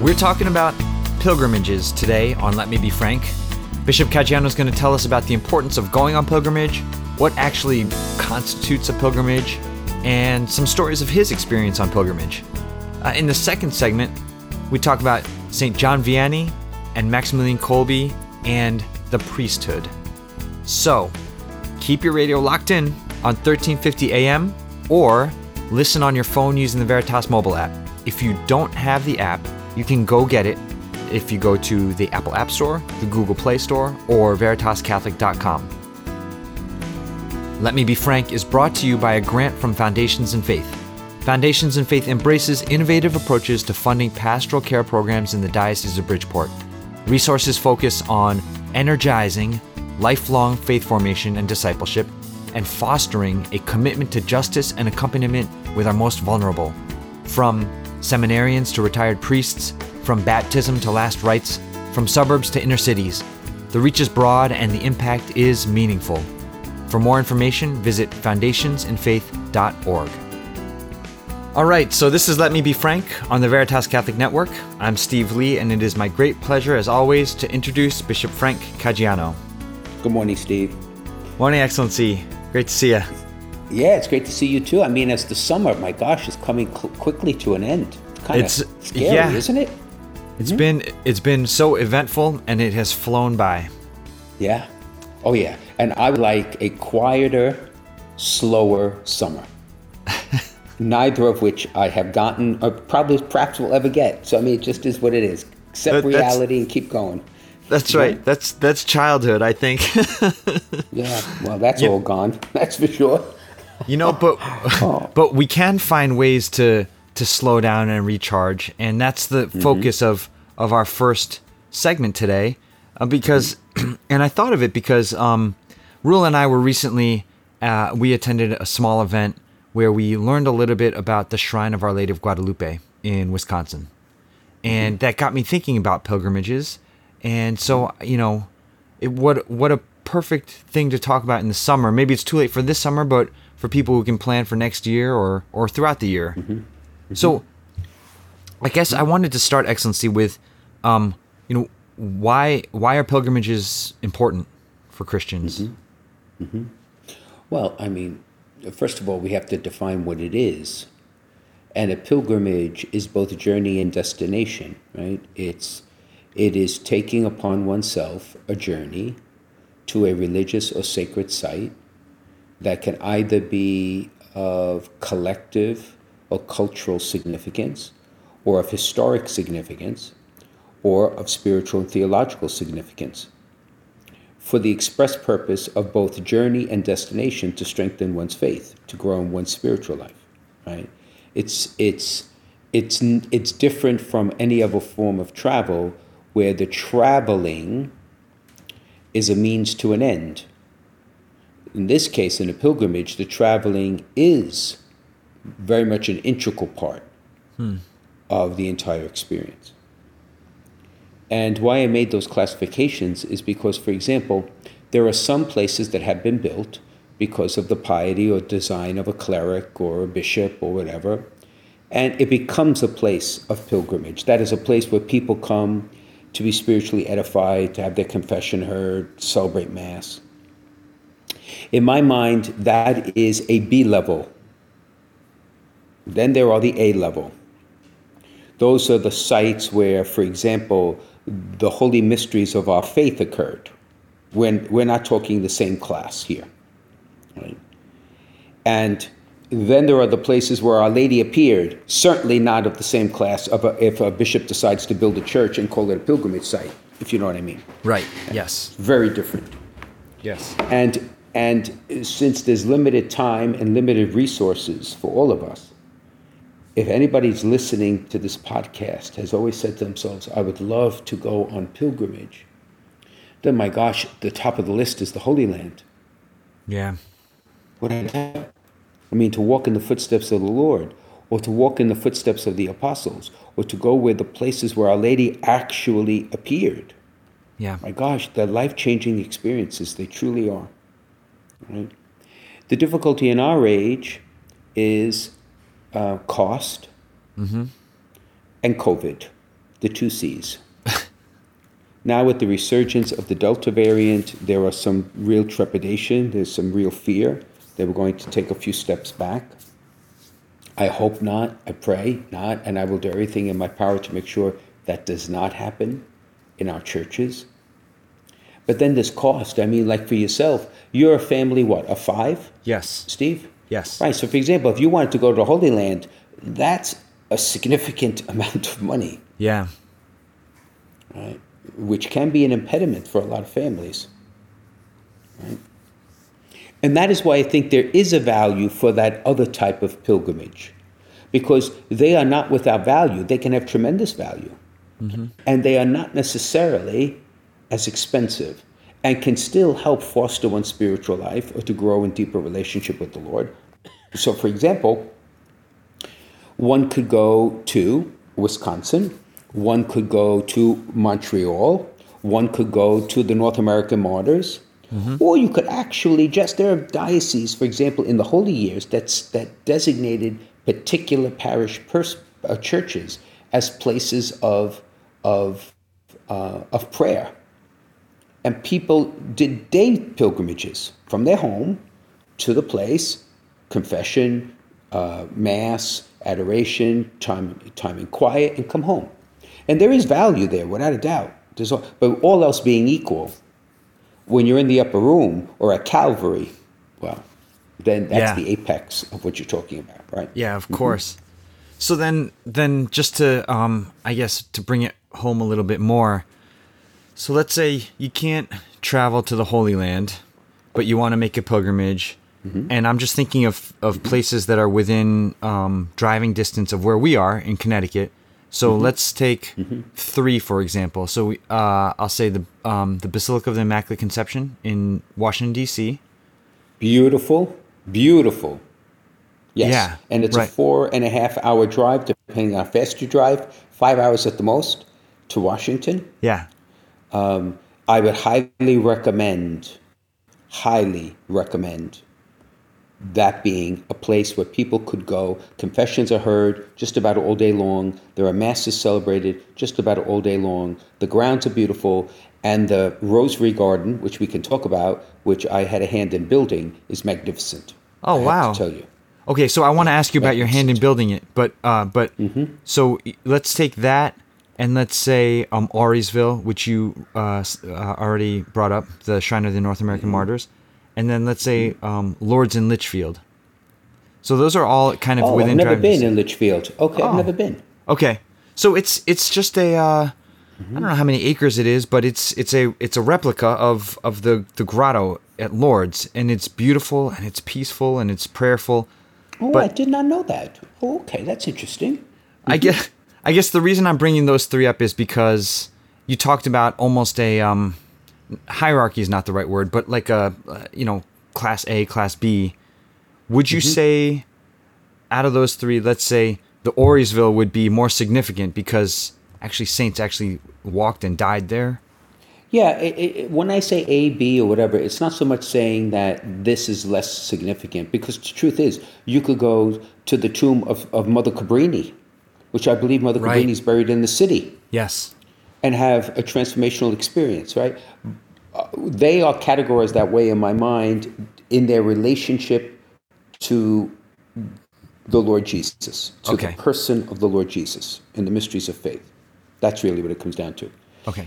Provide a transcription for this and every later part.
We're talking about pilgrimages today on Let Me Be Frank. Bishop Caggiano is going to tell us about the importance of going on pilgrimage, what actually constitutes a pilgrimage, and some stories of his experience on pilgrimage. Uh, in the second segment, we talk about St. John Vianney and Maximilian Kolbe and the priesthood. So, keep your radio locked in on 1350 AM or listen on your phone using the Veritas mobile app. If you don't have the app, you can go get it if you go to the Apple App Store, the Google Play Store, or veritascatholic.com. Let Me Be Frank is brought to you by a grant from Foundations in Faith. Foundations in Faith embraces innovative approaches to funding pastoral care programs in the Diocese of Bridgeport. Resources focus on energizing lifelong faith formation and discipleship and fostering a commitment to justice and accompaniment with our most vulnerable. From seminarians to retired priests, from baptism to last rites, from suburbs to inner cities, the reach is broad and the impact is meaningful. For more information, visit foundationsinfaith.org. All right, so this is Let Me Be Frank on the Veritas Catholic Network. I'm Steve Lee, and it is my great pleasure, as always, to introduce Bishop Frank Caggiano. Good morning, Steve. Morning, Excellency. Great to see you. Yeah, it's great to see you too. I mean, as the summer, my gosh, is coming cl- quickly to an end. Kind It's- of scary, yeah. isn't it? It's hmm? been it's been so eventful, and it has flown by. Yeah. Oh, yeah. And I would like a quieter, slower summer. Neither of which I have gotten, or probably perhaps will ever get. So I mean, it just is what it is. Accept That- reality and keep going. That's right. That's that's childhood, I think. Yeah. Well, that's all gone. That's for sure. You know, but but we can find ways to to slow down and recharge, and that's the focus of of our first segment today. Uh, because, and I thought of it because um, Rula and I were recently uh, we attended a small event where we learned a little bit about the Shrine of Our Lady of Guadalupe in Wisconsin, and that got me thinking about pilgrimages. And so, you know, it, what what a perfect thing to talk about in the summer. Maybe it's too late for this summer, but for people who can plan for next year or or throughout the year. Mm-hmm. Mm-hmm. So, I guess I wanted to start excellency with, um, you know, why why are pilgrimages important for Christians? Mm-hmm. Well, I mean, first of all, we have to define what it is. And a pilgrimage is both a journey and destination, right? It's it is taking upon oneself a journey to a religious or sacred site that can either be of collective or cultural significance, or of historic significance, or of spiritual and theological significance for the express purpose of both journey and destination to strengthen one's faith, to grow in one's spiritual life, right? It's it's it's it's different from any other form of travel where the traveling is a means to an end. In this case, in a pilgrimage, the traveling is very much an integral part hmm. of the entire experience. And why I made those classifications is because, for example, there are some places that have been built because of the piety or design of a cleric or a bishop or whatever, and it becomes a place of pilgrimage. That is a place where people come to be spiritually edified, to have their confession heard, celebrate Mass. In my mind, that is a B level. Then there are the A level. Those are the sites where, for example, the holy mysteries of our faith occurred. When we're not talking the same class here. Right? And then there are the places where Our Lady appeared, certainly not of the same class of a, if a bishop decides to build a church and call it a pilgrimage site, if you know what I mean. Right. Yes. Very different. Yes. And and since there's limited time and limited resources for all of us, if anybody's listening to this podcast has always said to themselves, I would love to go on pilgrimage, then my gosh, the top of the list is the Holy Land. Yeah. What I I mean, to walk in the footsteps of the Lord, or to walk in the footsteps of the apostles, or to go where the places where Our Lady actually appeared. Yeah. My gosh, they're life changing experiences. They truly are. Right? The difficulty in our age is uh, cost and COVID. the two C's. now, with the resurgence of the Delta variant, there are some real trepidation, there's some real fear that we're going to take a few steps back. I hope not, I pray not, and I will do everything in my power to make sure that does not happen in our churches. But then there's cost. I mean, like for yourself, you're a family, what, a five? Yes. Steve? Yes. Right. So, for example, if you wanted to go to the Holy Land, that's a significant amount of money, Yeah. right? Which can be an impediment for a lot of families. Right? And that is why I think there is a value for that other type of pilgrimage, because they are not without value. They can have tremendous value, mm-hmm. and they are not necessarily as expensive, and can still help foster one's spiritual life or to grow in deeper relationship with the Lord. So, for example, one could go to Wisconsin, one could go to Montreal, one could go to the North American Martyrs, or you could actually just there are dioceses, for example, in the Holy Years that's that designated particular parish pers- uh, churches as places of of uh, of prayer, and people did day pilgrimages from their home to the place, confession, uh, mass, adoration, time, time in quiet, and come home. And there is value there, without a doubt. There's all, but all else being equal, when you're in the upper room or at Calvary, well, then that's Yeah. the apex of what you're talking about, right? Yeah, of course. So then, then just to, um, I guess, to bring it home a little bit more. So let's say you can't travel to the Holy Land, but you want to make a pilgrimage, and I'm just thinking of of places that are within um, driving distance of where we are in Connecticut. So let's take three, for example. So we, uh, I'll say the um, the Basilica of the Immaculate Conception in Washington D.C. Beautiful, beautiful. Yes. Yeah, And it's right. a four and a half hour drive, depending on how fast you drive, five hours at the most to Washington. Yeah, I would highly recommend, highly recommend that being a place where people could go. Confessions are heard just about all day long. There are masses celebrated just about all day long. The grounds are beautiful. And the Rosary Garden, which we can talk about, which I had a hand in building, is magnificent. Oh, I wow. tell you. Okay, so I want to ask you about your hand in building it, but uh, but Mm-hmm. so let's take that and let's say um Auriesville, which you uh, uh, already brought up, the Shrine of the North American Mm-hmm. Martyrs, and then let's say um, Lourdes in Litchfield. So those are all kind of Oh, within I've never been distance. in Litchfield. Okay, Oh. I've never been. Okay, so it's it's just a uh, I don't know how many acres it is, but it's it's a it's a replica of of the the grotto at Lourdes, and it's beautiful and it's peaceful and it's prayerful. Oh, But- I did not know that. Oh, okay, that's interesting. I guess I guess the reason I'm bringing those three up is because you talked about almost a um, hierarchy is not the right word, but like a uh, you know class A, class B. Would you say out of those three, let's say the Auriesville would be more significant because actually saints actually walked and died there? Yeah, it, it, when I say A, B, or whatever, it's not so much saying that this is less significant, because the truth is, you could go to the tomb of, of Mother Cabrini, which I believe Mother Right. Is buried in the city, Yes. and have a transformational experience, right? Uh, They are categorized that way in my mind in their relationship to the Lord Jesus, to Okay. the person of the Lord Jesus, and the mysteries of faith. That's really what it comes down to. Okay.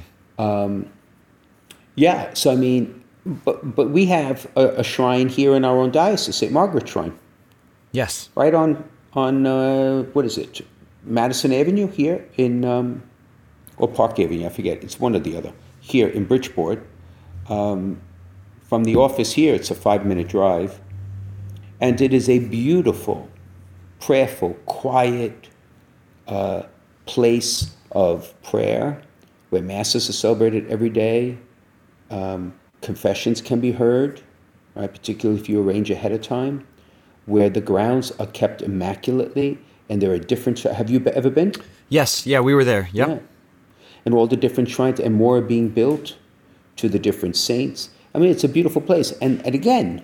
Yeah, so I mean, but but we have a, a shrine here in our own diocese, St. Margaret Shrine, Yes. right on on uh, what is it, Madison Avenue here in um, or Park Avenue, I forget. It's one or the other. Here in Bridgeport, um, from the office here, it's a five minute drive, and it is a beautiful, prayerful, quiet uh, place of prayer where masses are celebrated every day. Um, confessions can be heard, right? Particularly if you arrange ahead of time, where the grounds are kept immaculately, and there are different. Have you ever been? Yes. Yeah, we were there. Yep. Yeah. And all the different shrines, and more are being built to the different saints. I mean, it's a beautiful place. And, and again,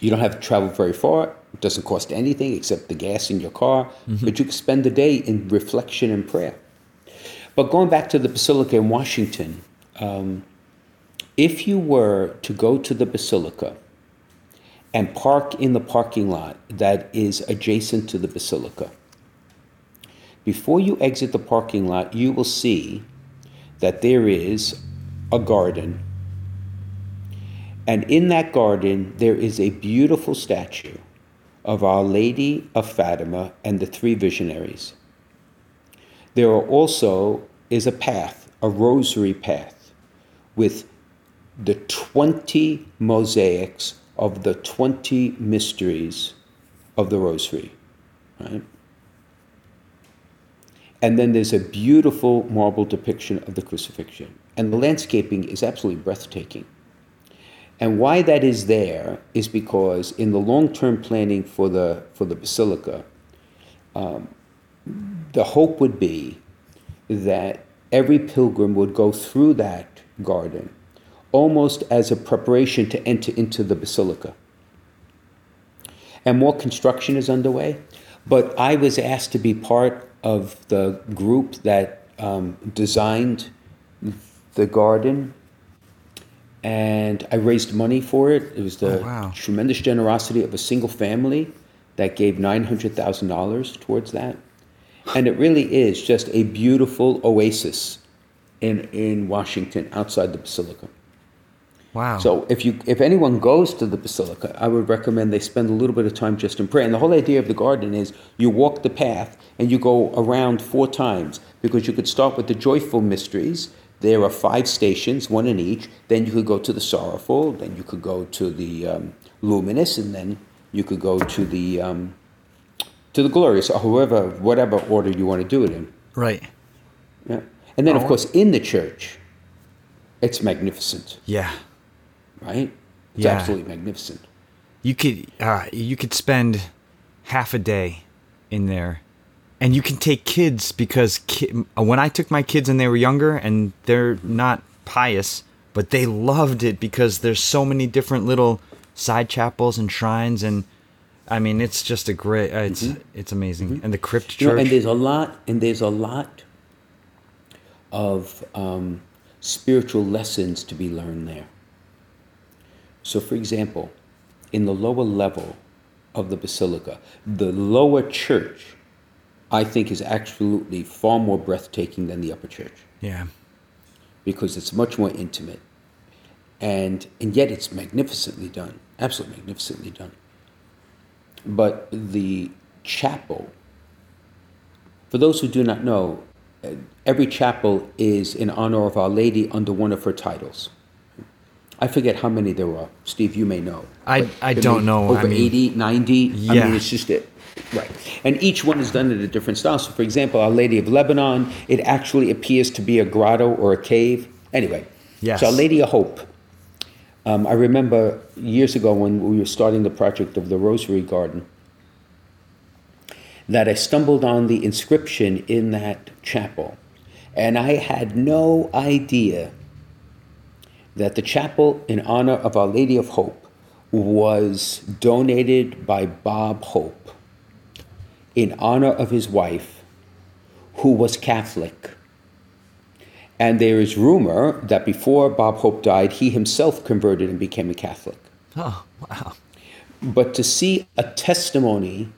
you don't have to travel very far. It doesn't cost anything except the gas in your car, but you can spend the day in reflection and prayer. But going back to the Basilica in Washington, um, if you were to go to the Basilica and park in the parking lot that is adjacent to the Basilica, before you exit the parking lot, you will see that there is a garden. And in that garden, there is a beautiful statue of Our Lady of Fatima and the three visionaries. There also is a path, a rosary path, with the 20 mosaics of the 20 mysteries of the rosary, right? And then there's a beautiful marble depiction of the crucifixion. And the landscaping is absolutely breathtaking. And why that is there is because in the long-term planning for the for the basilica, um, the hope would be that every pilgrim would go through that garden almost as a preparation to enter into the basilica. And more construction is underway. But I was asked to be part of the group that um, designed the garden. And I raised money for it. It was the Oh, wow. tremendous generosity of a single family that gave $900,000 towards that. And it really is just a beautiful oasis in, in Washington outside the Basilica. Wow. So if you if anyone goes to the basilica, I would recommend they spend a little bit of time just in prayer. And the whole idea of the garden is you walk the path and you go around four times because you could start with the joyful mysteries. There are five stations, one in each. Then you could go to the sorrowful. Then you could go to the um, luminous, and then you could go to the um, to the glorious, or however, whatever order you want to do it in. right. Yeah. And then, of Oh. course, in the church, it's magnificent, Yeah. Right? It's Yeah. absolutely magnificent. You could uh, you could spend half a day in there, and you can take kids because ki- when I took my kids and they were younger and they're not pious, but they loved it because there's so many different little side chapels and shrines and. I mean, it's just a great. Uh, it's it's amazing, and the crypt church. You know, and there's a lot, and there's a lot of um, spiritual lessons to be learned there. So, for example, in the lower level of the basilica, the lower church, I think, is absolutely far more breathtaking than the upper church yeah, because it's much more intimate, and and yet it's magnificently done, absolutely magnificently done. But the chapel, for those who do not know, uh, every chapel is in honor of Our Lady under one of her titles. I forget how many there were. Steve, you may know. I- I don't know. I Over mean- 80, 90? I Yeah. mean, it's just it. Right. And each one is done in a different style. So, for example, Our Lady of Lebanon, it actually appears to be a grotto or a cave. Anyway, Yes. so Our Lady of Hope. Um, I remember years ago when we were starting the project of the Rosary Garden that I stumbled on the inscription in that chapel. And I had no idea that the chapel in honor of Our Lady of Hope was donated by Bob Hope in honor of his wife, who was Catholic. And there is rumor that before Bob Hope died, he himself converted and became a Catholic. Oh wow. But to see a testimony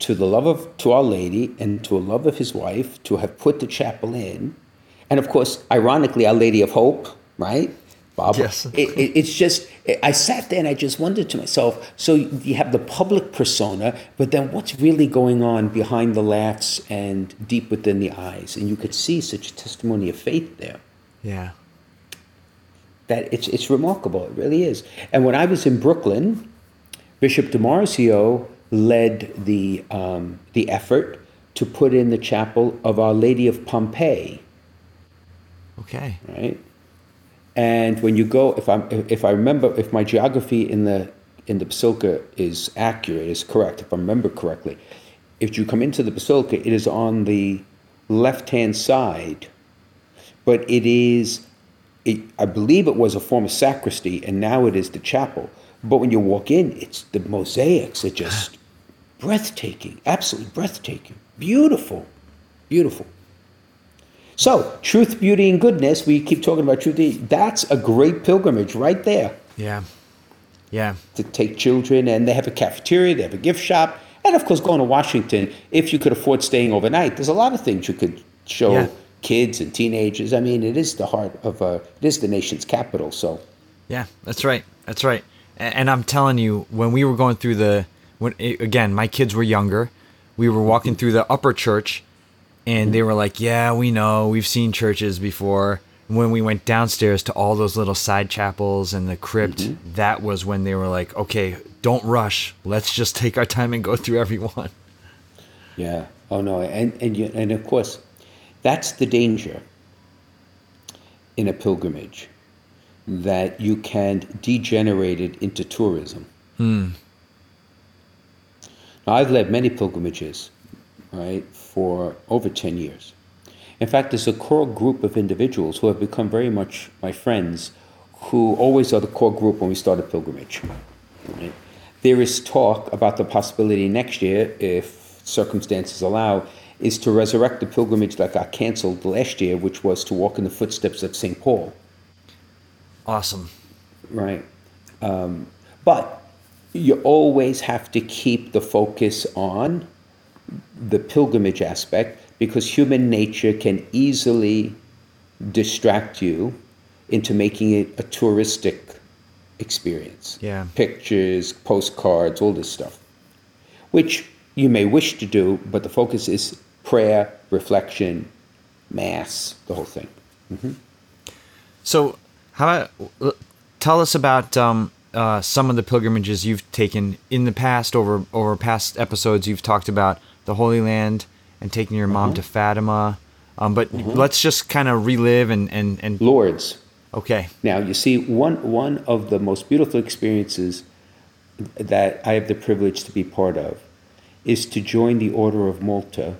to the love of to Our Lady and to a love of his wife to have put the chapel in, and of course, ironically, Our Lady of Hope, right? Bob. Yes. It, it, it's just I sat there and I just wondered to myself. So you have the public persona, but then what's really going on behind the laughs and deep within the eyes? And you could see such testimony of faith there Yeah. that it's, it's remarkable. It really is. And when I was in Brooklyn, Bishop DiMarzio led the, um, the effort to put in the chapel of Our Lady of Pompeii, Okay. right? And when you go, if I'm, if I remember, if my geography in the in the basilica is accurate, is correct, if I remember correctly, if you come into the basilica, it is on the left-hand side, but it is, it, I believe it was a former sacristy, and now it is the chapel. But when you walk in, it's the mosaics are just breathtaking, absolutely breathtaking, beautiful, beautiful. So, truth, beauty, and goodness, we keep talking about truth, that's a great pilgrimage right there. Yeah. Yeah. To take children, and they have a cafeteria, they have a gift shop, and of course, going to Washington, if you could afford staying overnight, there's a lot of things you could show yeah. kids and teenagers. I mean, it is the heart of, uh, it is the nation's capital, so. Yeah, that's right. That's right. And, and I'm telling you, when we were going through the, when again, my kids were younger, we were walking through the upper church, and they were like, "Yeah, we know. We've seen churches before." When we went downstairs to all those little side chapels and the crypt, mm-hmm. that was when they were like, "Okay, don't rush. Let's just take our time and go through every one." Yeah. Oh no. And and you, and of course, that's the danger in a pilgrimage that you can degenerate it into tourism. Hmm. Now, I've led many pilgrimages, right, for over 10 years. In fact, there's a core group of individuals who have become very much my friends who always are the core group when we start a pilgrimage. Right? There is talk about the possibility next year, if circumstances allow, is to resurrect the pilgrimage that got canceled last year, which was to walk in the footsteps of St. Paul. Awesome. Right. Um, but you always have to keep the focus on the pilgrimage aspect because human nature can easily distract you into making it a touristic experience. Yeah. Pictures, postcards, all this stuff. Which you may wish to do, but the focus is prayer, reflection, mass, the whole thing. Mm-hmm. So, how about tell us about um, uh, some of the pilgrimages you've taken in the past over over past episodes? You've talked about the Holy Land and taking your mom mm-hmm. to Fatima, um, but mm-hmm. let's just kind of relive and, and and Lourdes. Okay. Now you see one one of the most beautiful experiences that I have the privilege to be part of is to join the Order of Malta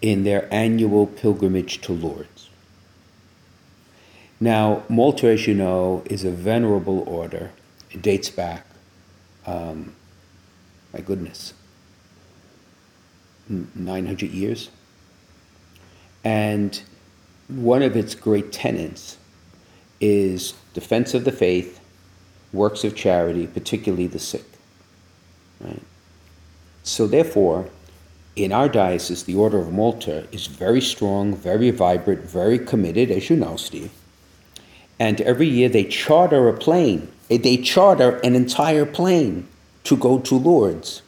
in their annual pilgrimage to Lourdes. Now, Malta, as you know, is a venerable order. It dates back, um, my goodness, 900 years. And one of its great tenets is defense of the faith, works of charity, particularly the sick. Right? So, therefore, in our diocese, the Order of Malta is very strong, very vibrant, very committed, as you know, Steve. And every year they charter a plane, eh, they charter an entire plane to go to Lourdes.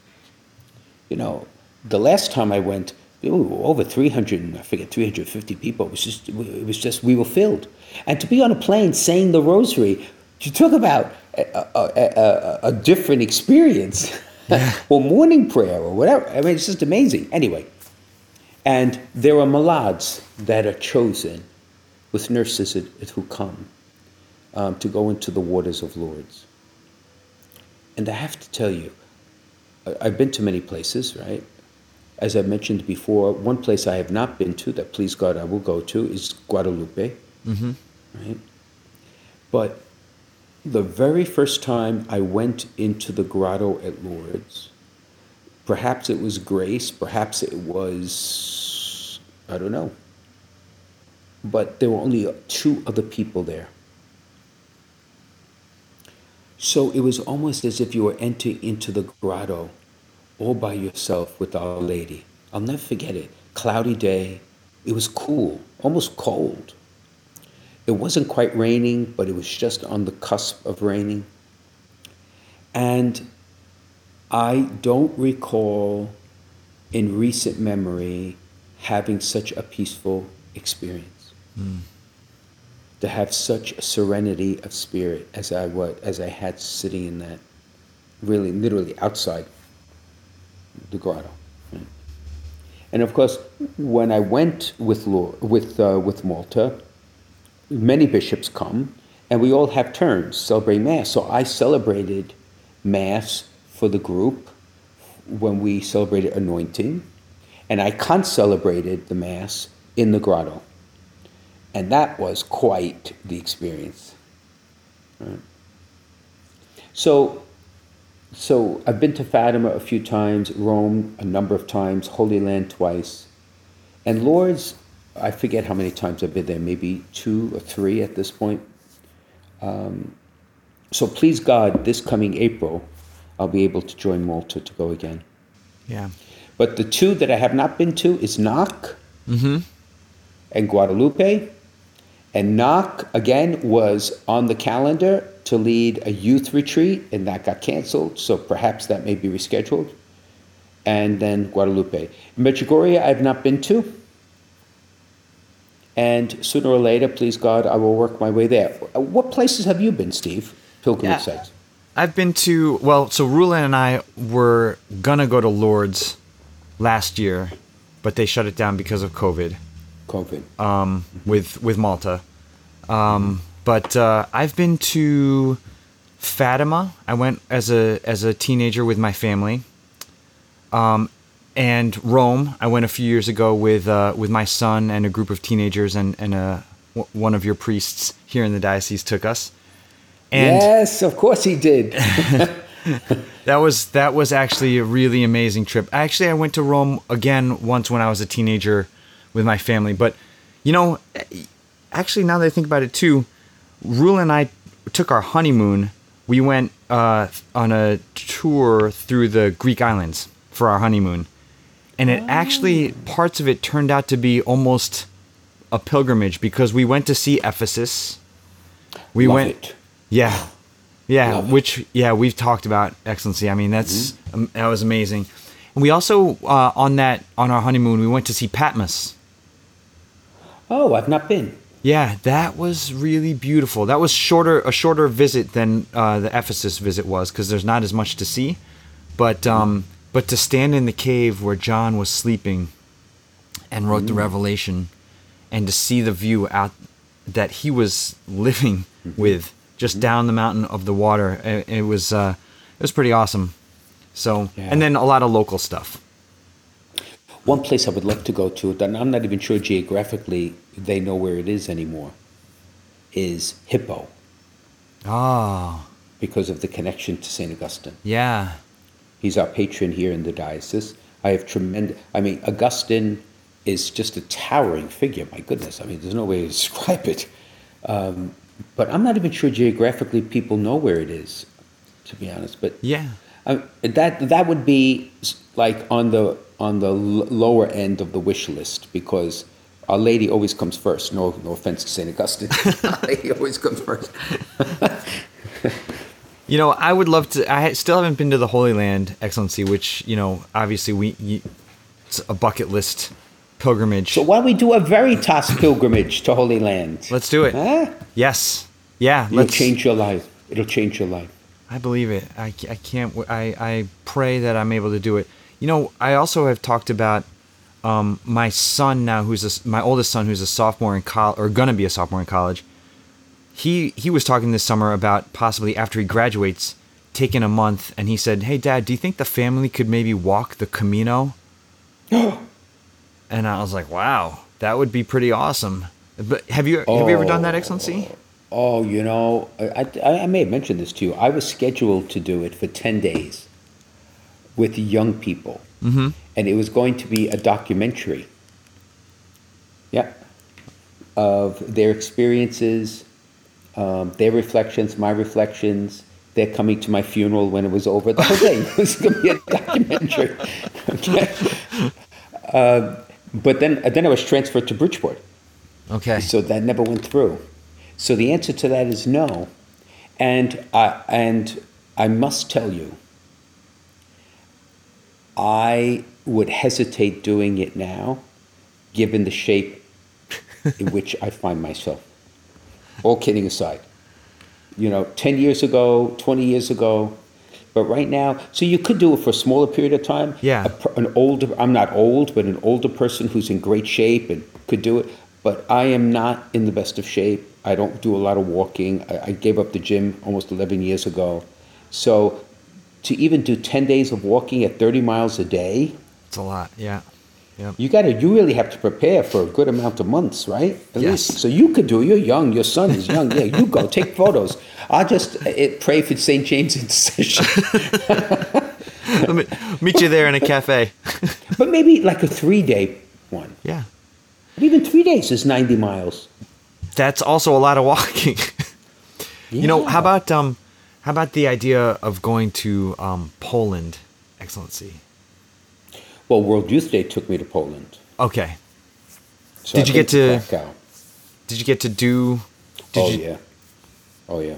You know, the last time I went, over 300, I forget, 350 people. It was just, it was just, we were filled. And to be on a plane saying the rosary, you talk about a, a, a, a different experience. Yeah. or morning prayer or whatever. I mean, it's just amazing. Anyway, and there are malades that are chosen with nurses who come um, to go into the waters of Lourdes. And I have to tell you, I've been to many places, right? As I mentioned before, one place I have not been to that, please God, I will go to is Guadalupe, mm-hmm. right? But the very first time I went into the grotto at Lourdes, perhaps it was grace, perhaps it was, I don't know. But there were only two other people there. So it was almost as if you were entering into the grotto all by yourself with Our Lady. I'll never forget it. Cloudy day. It was cool, almost cold. It wasn't quite raining, but it was just on the cusp of raining. And I don't recall in recent memory having such a peaceful experience. Mm. To have such a serenity of spirit as I was, as I had sitting in that, really, literally outside the grotto. And of course, when I went with with uh, with Malta, many bishops come, and we all have turns celebrating Mass. So I celebrated Mass for the group when we celebrated anointing, and I con-celebrated the Mass in the grotto. And that was quite the experience. Right? So, so I've been to Fatima a few times, Rome a number of times, Holy Land twice. And Lourdes I forget how many times I've been there, maybe two or three at this point. Um, so please God, this coming April, I'll be able to join Malta to go again. Yeah. But the two that I have not been to is Knock and Guadalupe. And Knock, again, was on the calendar to lead a youth retreat, and that got canceled, so perhaps that may be rescheduled. And then Guadalupe. Medjugorje, I've not been to. And sooner or later, please God, I will work my way there. What places have you been, Steve? Pilgrimage Yeah. sites. I've been to well, so Rula and I were gonna go to Lourdes last year, but they shut it down because of COVID COVID. um, with with Malta. Um, but uh, I've been to Fatima. I went as a as a teenager with my family. Um, and Rome. I went a few years ago with uh, with my son and a group of teenagers, and and uh, w- one of your priests here in the diocese took us. And yes, of course he did. That was that was actually a really amazing trip. Actually, I went to Rome again once when I was a teenager with my family. But you know, actually, now that I think about it too, Rula and I took our honeymoon. We went uh, on a tour through the Greek islands for our honeymoon, and it actually parts of it turned out to be almost a pilgrimage because we went to see Ephesus. We Love went. it. Yeah. Yeah, Love it. which yeah, we've talked about excellency. I mean, that's um, that was amazing. And we also uh, on that on our honeymoon, we went to see Patmos. Oh, I've not been. Yeah, that was really beautiful. That was shorter a shorter visit than uh, the Ephesus visit was because there's not as much to see. But um, but to stand in the cave where John was sleeping and wrote the Revelation, and to see the view out that he was living with just down the mountain of the water, it, it was uh, it was pretty awesome. So Yeah. and then a lot of local stuff. One place I would love to go to, that I'm not even sure geographically they know where it is anymore, is Hippo, Oh because of the connection to St. Augustine. yeah, He's our patron here in the diocese. I have tremendous, I mean, Augustine is just a towering figure, my goodness. I mean, there's no way to describe it. Um, but I'm not even sure geographically people know where it is, to be honest. But yeah. That that would be like on the on the l- lower end of the wish list because Our Lady always comes first. No, no offense to Saint Augustine, Our Lady always comes first. You know, I would love to. I still haven't been to the Holy Land, Excellency, which you know, obviously we it's a bucket list pilgrimage. So why don't we do a Veritas pilgrimage to Holy Land? let's do it. Huh? Yes, yeah. It'll Let's change your life. It'll change your life. I believe it. I, I can't. I, I pray that I'm able to do it. You know, I also have talked about um, my son now, who's a my oldest son, who's a sophomore in college, or gonna be a sophomore in college. He he was talking this summer about possibly after he graduates, taking a month, and he said, "Hey, Dad, do you think the family could maybe walk the Camino?" and I was like, "Wow, that would be pretty awesome." But have you have you ever done that, Excellency? Oh, you know, I, I, I may have mentioned this to you. I was scheduled to do it for 10 days with young people. Mm-hmm. And it was going to be a documentary. Yeah. Of their experiences, um, their reflections, my reflections, their coming to my funeral when it was over. The whole thing was going to be a documentary. okay. Uh, but then, then I was transferred to Bridgeport. Okay. So that never went through. So the answer to that is no. And I, and I must tell you, I would hesitate doing it now, given the shape in which I find myself. All kidding aside. You know, 10 years ago, 20 years ago, but right now, so you could do it for a smaller period of time. Yeah. A an older, I'm not old, but an older person who's in great shape and could do it. But I am not in the best of shape. I don't do a lot of walking. I, I gave up the gym almost 11 years ago. So to even do 10 days of walking at 30 miles a day, It's a lot. Yeah. Yep. you got to, you really have to prepare for a good amount of months, right? At Yes. least. So you could do it. You're young. Your son is young. Yeah, you go. Take photos. I'll just it, pray for St. James intercession. Let me meet you there in a cafe. but maybe like a three day one. Yeah. But even three days is 90 miles. That's also a lot of walking. You know, how about um, how about the idea of going to um, Poland, Excellency? Well, World Youth Day took me to Poland. Okay. So Did I've you get to- Krakow. Did you get to do? Did oh you, yeah, oh yeah,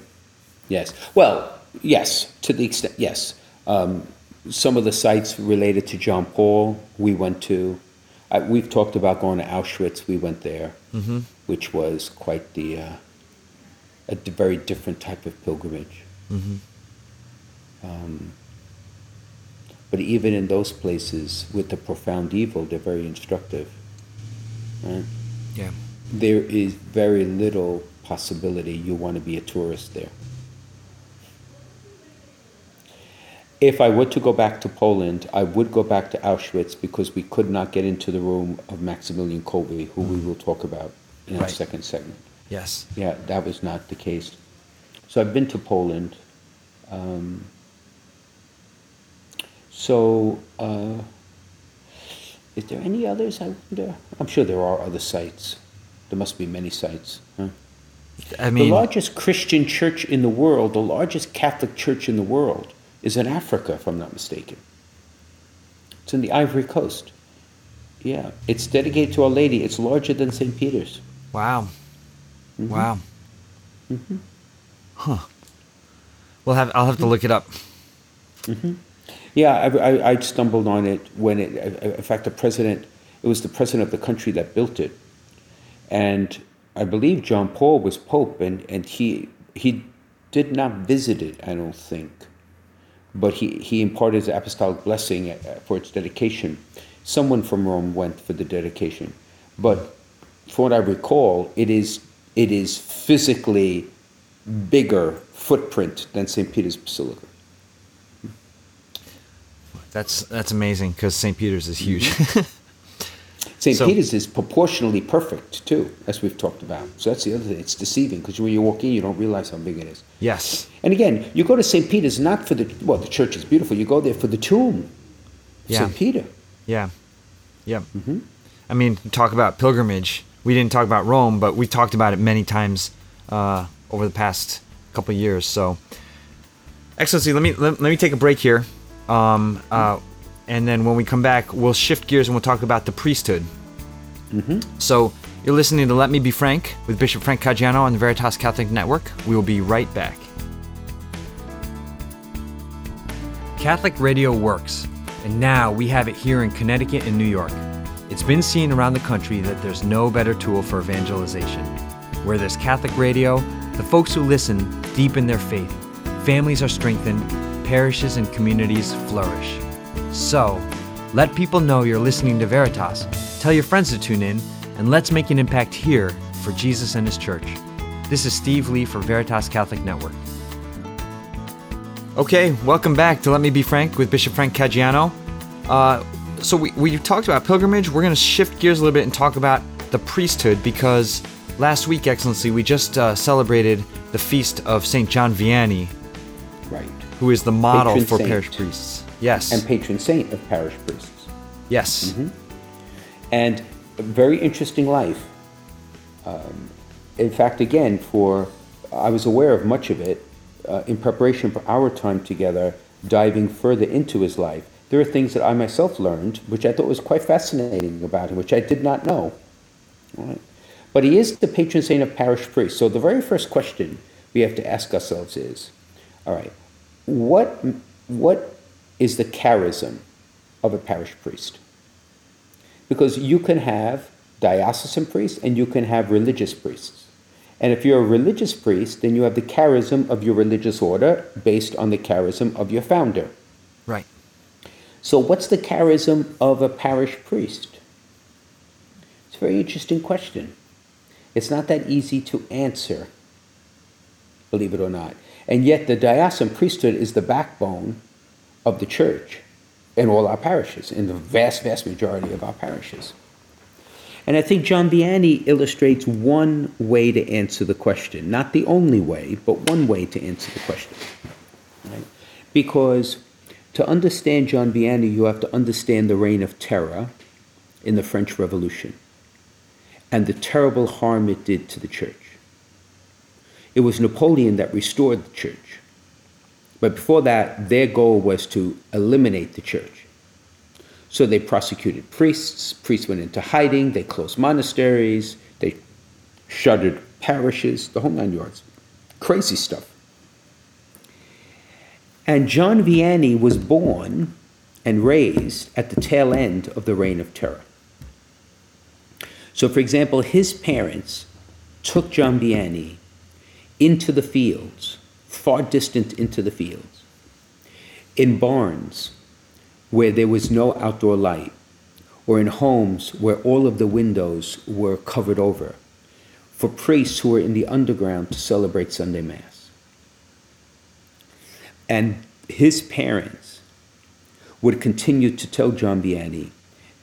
yes. Well, yes, to the extent yes. Um, some of the sites related to John Paul we went to. Uh, we've talked about going to Auschwitz. We went there, Mm-hmm. which was quite the uh, a d- very different type of pilgrimage. Mhm. Um, but even in those places, with the profound evil, they're very instructive. Right? Yeah. there is very little possibility you want to be a tourist there. If I were to go back to Poland, I would go back to Auschwitz because we could not get into the room of Maximilian Kolbe, who we will talk about in our Right. second segment. Yes. Yeah, that was not the case. So I've been to Poland. Um, so, uh, is there any others? I wonder. I'm sure there are other sites. There must be many sites. Huh? I mean, the largest Christian church in the world, the largest Catholic church in the world, is in Africa, if I'm not mistaken. It's in the Ivory Coast. Yeah, it's dedicated to Our Lady. It's larger than St. Peter's. wow. Mm-hmm. Wow. Huh. We'll have. I'll have to look it up. Yeah, I, I, I stumbled on it when it, in fact, the president, it was the president of the country that built it. And I believe John Paul was Pope, and, and he, he did not visit it, I don't think. But he, he imparted his apostolic blessing uh, for its dedication. Someone from Rome went for the dedication. But from what I recall, it is, it is physically bigger footprint than St. Peter's Basilica. That's that's amazing because St. Peter's is huge. St. So- Peter's is proportionally perfect too, as we've talked about. So that's the other thing. It's deceiving because when you walk in, you don't realize how big it is. yes. And again, you go to St. Peter's not for the well, the church is beautiful. You go there for the tomb, Yeah. St. Peter. Yeah. Yeah. Mm-hmm. I mean, talk about pilgrimage. We didn't talk about Rome, but we talked about it many times uh, over the past couple years. So, Excellency, let me let, let me take a break here, um, uh, and then when we come back, we'll shift gears and we'll talk about the priesthood. Mm-hmm. So, you're listening to Let Me Be Frank with Bishop Frank Caggiano on the Veritas Catholic Network. We will be right back. Catholic radio works, and now we have it here in Connecticut and New York. It's been seen around the country that there's no better tool for evangelization. Where there's Catholic radio, the folks who listen deepen their faith, families are strengthened, parishes and communities flourish. So, let people know you're listening to Veritas, tell your friends to tune in, and let's make an impact here for Jesus and His church. This is Steve Lee for Veritas Catholic Network. Okay, welcome back to Let Me Be Frank with Bishop Frank Caggiano. Uh, so we, we talked about pilgrimage. We're going to shift gears a little bit and talk about the priesthood because last week, Excellency, we just uh, celebrated the feast of St. John Vianney, Right. who is the model Patron for saint. parish priests. Yes. And patron saint of parish priests. yes. and a very interesting life. Um, in fact, again, for I was aware of much of it uh, in preparation for our time together, diving further into his life. There are things that I myself learned, which I thought was quite fascinating about him, which I did not know. Right. But he is the patron saint of parish priests. So the very first question we have to ask ourselves is, all right, what what is the charism of a parish priest? Because you can have diocesan priests and you can have religious priests. And if you're a religious priest, then you have the charism of your religious order based on the charism of your founder. Right. So, what's the charism of a parish priest? It's a very interesting question. It's not that easy to answer, believe it or not. And yet, the diocesan priesthood is the backbone of the church in all our parishes, in the vast, vast majority of our parishes. And I think John Vianney illustrates one way to answer the question. Not the only way, but one way to answer the question. Right? Because to understand John Vianney, you have to understand the reign of terror in the French Revolution. and the terrible harm it did to the church. It was Napoleon that restored the church. But before that, their goal was to eliminate the church. So they prosecuted priests, priests went into hiding, they closed monasteries, they shuttered parishes, the whole nine yards. Crazy stuff. And John Vianney was born and raised at the tail end of the Reign of Terror. So, for example, his parents took John Vianney into the fields, far distant into the fields, in barns where there was no outdoor light, or in homes where all of the windows were covered over, for priests who were in the underground to celebrate Sunday Mass. And his parents would continue to tell John Vianney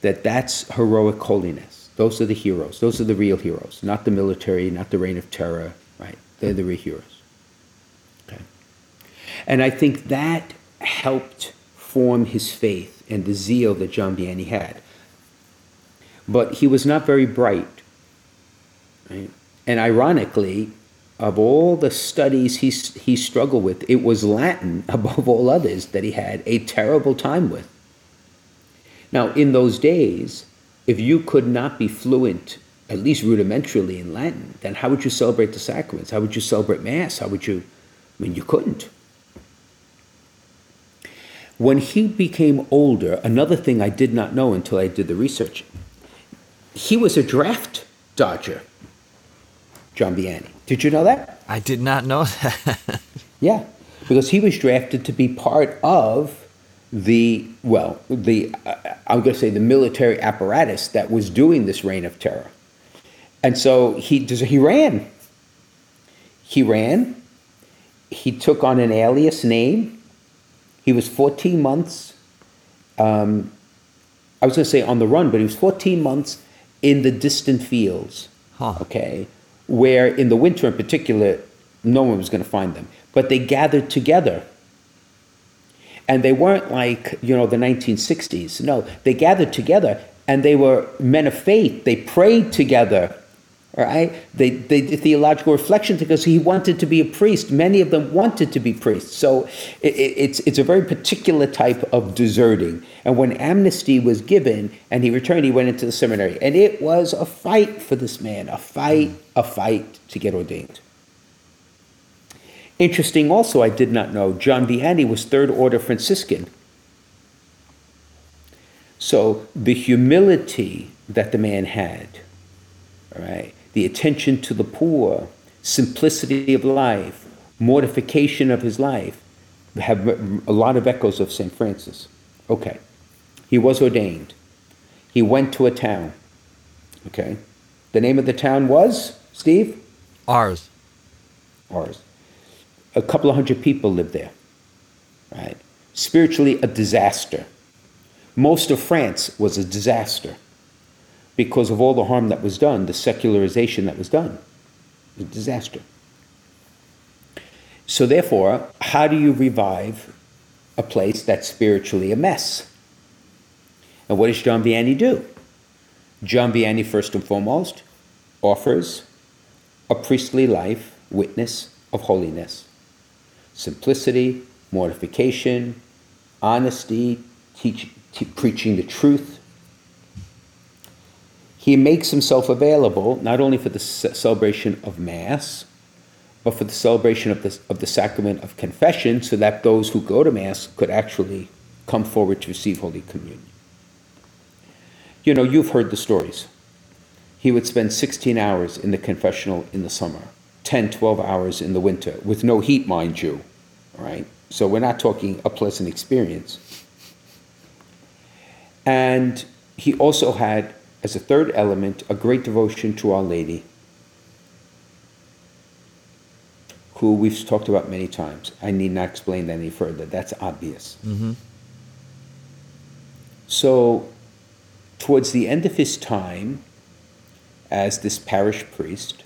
that that's heroic holiness. Those are the heroes. Those are the real heroes, not the military, not the reign of terror, right? They're the real heroes. And I think that helped form his faith and the zeal that John Vianney had. But he was not very bright. Right? And ironically, of all the studies he, he struggled with, it was Latin, above all others, that he had a terrible time with. Now, in those days, if you could not be fluent, at least rudimentarily in Latin, then how would you celebrate the sacraments? How would you celebrate Mass? How would you? I mean, you couldn't. When he became older, another thing I did not know until I did the research, he was a draft dodger, John Vianney. Did you know that? I did not know that. yeah, because he was drafted to be part of the, well, the, uh, I'm going to say the military apparatus that was doing this reign of terror. And so he, he ran. He ran. He took on an alias name he was 14 months, um, I was going to say on the run, but he was 14 months in the distant fields. Huh. Okay. Where in the winter in particular, no one was going to find them. But they gathered together. And they weren't like, you know, the 1960s. No, they gathered together and they were men of faith. They prayed together right? They, they did theological reflection because he wanted to be a priest. Many of them wanted to be priests. So it, it's, it's a very particular type of deserting. And when amnesty was given and he returned, he went into the seminary. And it was a fight for this man, a fight, a fight to get ordained. Interesting also, I did not know, John Vianney was Third Order Franciscan. So the humility that the man had, right, the attention to the poor, simplicity of life, mortification of his life, have a lot of echoes of St. Francis. Okay. He was ordained. He went to a town. Okay. The name of the town was, Steve? Ars. Ars. A couple of hundred people lived there. Right? Spiritually, a disaster. Most of France was a disaster because of all the harm that was done, the secularization that was done. a disaster. So, therefore, how do you revive a place that's spiritually a mess? And what does John Vianney do? John Vianney, first and foremost, offers a priestly life witness of holiness, simplicity, mortification, honesty, teach, preaching the truth, he makes himself available not only for the celebration of Mass, but for the celebration of the, of the sacrament of confession, so that those who go to Mass could actually come forward to receive Holy Communion. You know, you've heard the stories. He would spend 16 hours in the confessional in the summer, 10, 12 hours in the winter, with no heat, mind you. All right? So we're not talking a pleasant experience. And he also had as a third element, a great devotion to Our Lady, who we've talked about many times. I need not explain that any further. That's obvious. Mm-hmm. So, towards the end of his time as this parish priest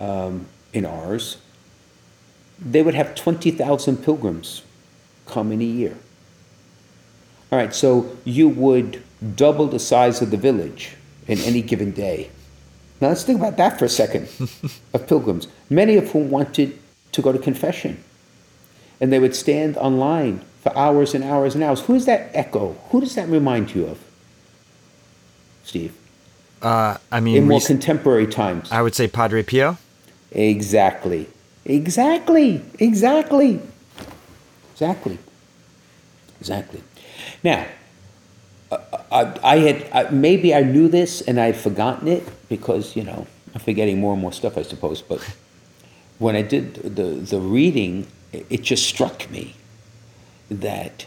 um, in Ars, they would have 20,000 pilgrims come in a year. All right, so you would double the size of the village in any given day. Now let's think about that for a second of pilgrims, many of whom wanted to go to confession. And they would stand online for hours and hours and hours. Who is that echo? Who does that remind you of, Steve? Uh, I mean, in more rec- contemporary times. I would say Padre Pio. Exactly. Exactly. Exactly. Exactly. Exactly. Now, I, I had I, maybe I knew this and I had forgotten it because you know I'm forgetting more and more stuff I suppose. But when I did the the reading, it just struck me that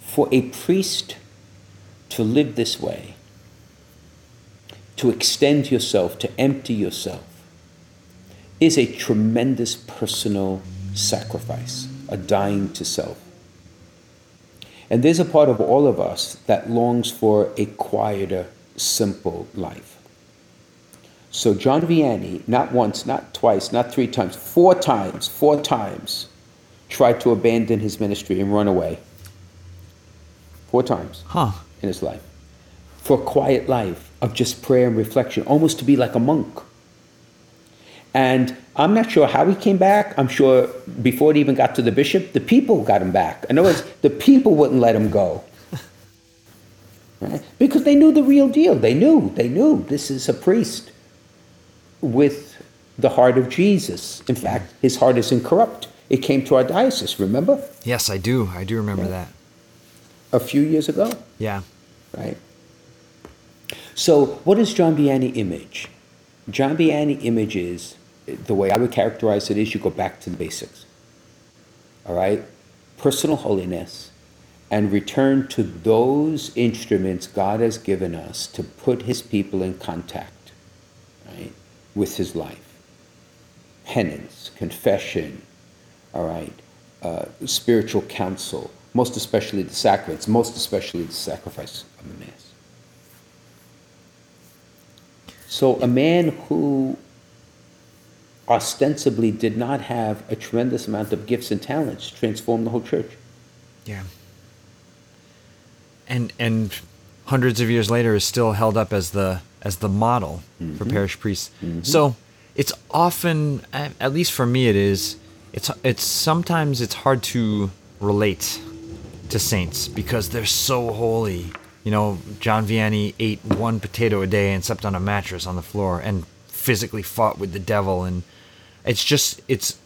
for a priest to live this way, to extend yourself, to empty yourself, is a tremendous personal sacrifice, a dying to self. And there's a part of all of us that longs for a quieter, simple life. So John Vianney, not once, not twice, not three times, four times, four times, tried to abandon his ministry and run away. Four times Huh. in his life. For a quiet life of just prayer and reflection, almost to be like a monk. And I'm not sure how he came back. I'm sure before it even got to the bishop, the people got him back. In other words, the people wouldn't let him go. Right? Because they knew the real deal. They knew, they knew this is a priest with the heart of Jesus. In fact, his heart is incorrupt. It came to our diocese, remember? Yes, I do. I do remember that. A few years ago, Yeah. right? So, what is John Vianney image? John Vianney image is the way I would characterize it is you go back to the basics. All right? Personal holiness and return to those instruments God has given us to put his people in contact, right, with his life. Penance, confession, all right, uh, spiritual counsel, most especially the sacraments, most especially the sacrifice of the Mass. So, a man who ostensibly did not have a tremendous amount of gifts and talents transformed the whole church. Yeah. And and hundreds of years later is still held up as the as the model for mm-hmm. parish priests. Mm-hmm. So it's often, at least for me, it is. It's it's sometimes it's hard to relate to saints because they're so holy. You know, John Vianney ate one potato a day and slept on a mattress on the floor and physically fought with the devil and it's just it's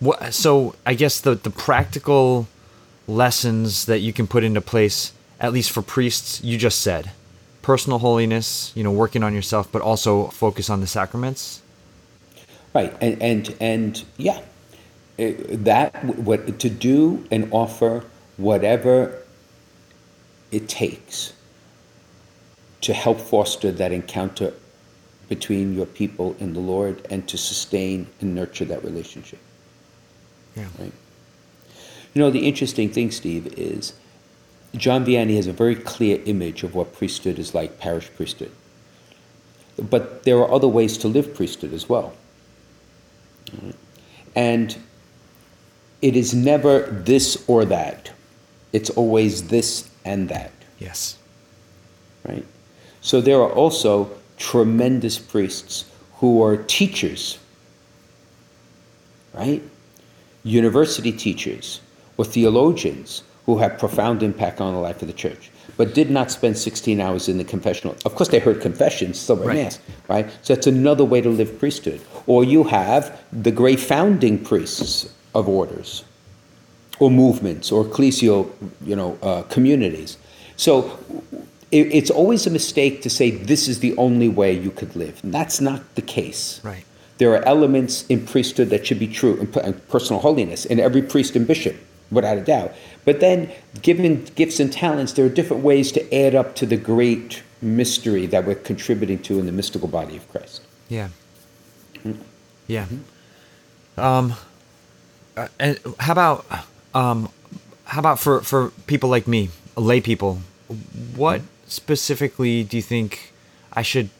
what so i guess the the practical lessons that you can put into place at least for priests you just said. Personal holiness you know working on yourself but also focus on the sacraments. Right, and and and yeah, Eh, that what to do and offer whatever it takes to help foster that encounter between your people and the Lord, and to sustain and nurture that relationship. yeah Right. You know, the interesting thing, Steve, is John Vianney has a very clear image of what priesthood is like, parish priesthood. But there are other ways to live priesthood as well. And it is never this or that, it's always this and that, yes right? So there are also tremendous priests who are teachers, right? University teachers or theologians who have profound impact on the life of the church, but did not spend 16 hours in the confessional. Of course, they heard confessions, still by Right. mass, right? So that's another way to live priesthood. Or you have the great founding priests of orders, or movements, or ecclesial, you know, uh, communities. So it, it's always a mistake to say this is the only way you could live. And that's not the case. right There are elements in priesthood that should be true, and per- personal holiness in every priest and bishop, without a doubt. But then, given gifts and talents, there are different ways to add up to the great mystery that we're contributing to in the mystical body of Christ. Yeah. Yeah. Um, uh, and how about um, how about for for people like me, lay people? What specifically do you think I should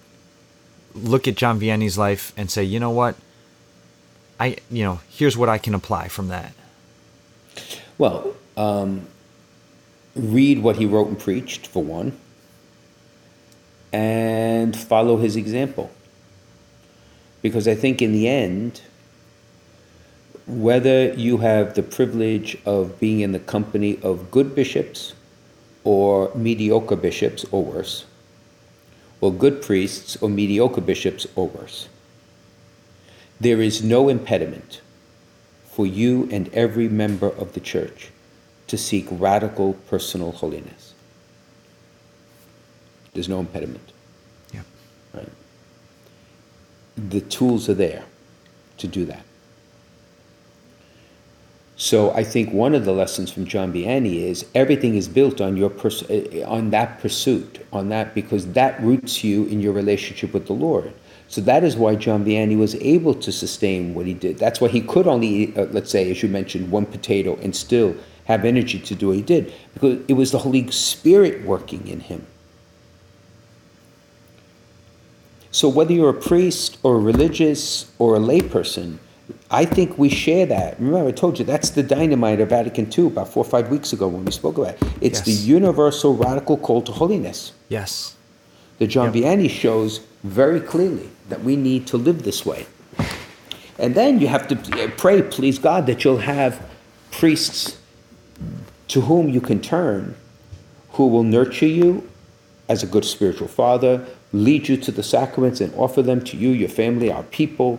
look at John Vianney's life and say, you know what? I you know here's what I can apply from that. Well, um, read what he wrote and preached, for one. and follow his example. Because I think in the end, whether you have the privilege of being in the company of good bishops or mediocre bishops or worse, or good priests or mediocre bishops or worse, there is no impediment for you and every member of the church to seek radical personal holiness. There's no impediment. Yeah. Right. The tools are there to do that. So I think one of the lessons from John Vianney is everything is built on your pers- eh, on that pursuit, on that because that roots you in your relationship with the Lord. So that is why John Vianney was able to sustain what he did. That's why he could only eat, uh, let's say, as you mentioned, one potato and still have energy to do what he did because it was the Holy Spirit working in him. So whether you're a priest or a religious or a layperson, I think we share that. Remember, I told you that's the dynamite of Vatican II about four or five weeks ago when we spoke about it. It's Yes. the universal radical call to holiness. Yes. The John Yep. Vianney shows very clearly that we need to live this way. And then you have to uh, pray, please God, that you'll have priests to whom you can turn who will nurture you as a good spiritual father, lead you to the sacraments and offer them to you, your family, our people,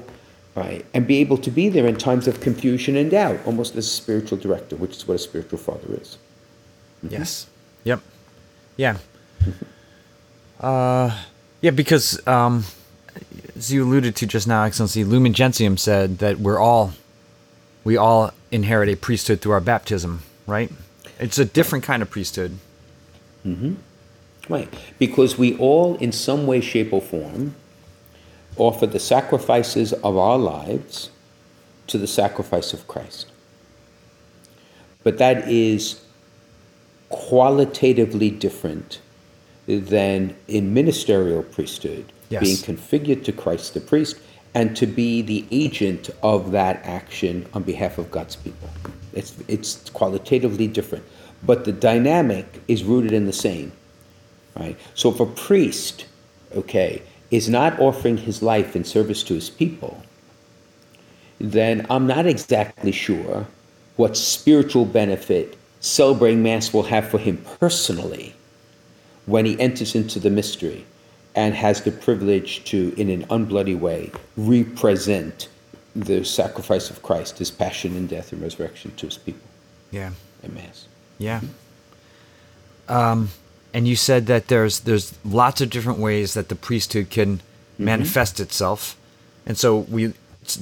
right? And be able to be there in times of confusion and doubt, almost as a spiritual director, which is what a spiritual father is. Yes. Yep. Yeah. Uh, yeah, because um, as you alluded to just now, Excellency, Lumen Gentium said that we're all, we all inherit a priesthood through our baptism, right? It's a different kind of priesthood. Mm-hmm. Right. Because we all, in some way, shape, or form, offer the sacrifices of our lives to the sacrifice of Christ. But that is qualitatively different than in ministerial priesthood, Yes. being configured to Christ the priest and to be the agent of that action on behalf of God's people. It's, it's qualitatively different, but the dynamic is rooted in the same right? So if a priest, okay, is not offering his life in service to his people, then I'm not exactly sure what spiritual benefit celebrating Mass will have for him personally when he enters into the mystery and has the privilege to, in an unbloody way, represent the sacrifice of Christ, his passion and death and resurrection to his people Yeah. in Mass. Yeah. Um, and you said that there's there's lots of different ways that the priesthood can mm-hmm. manifest itself, and so we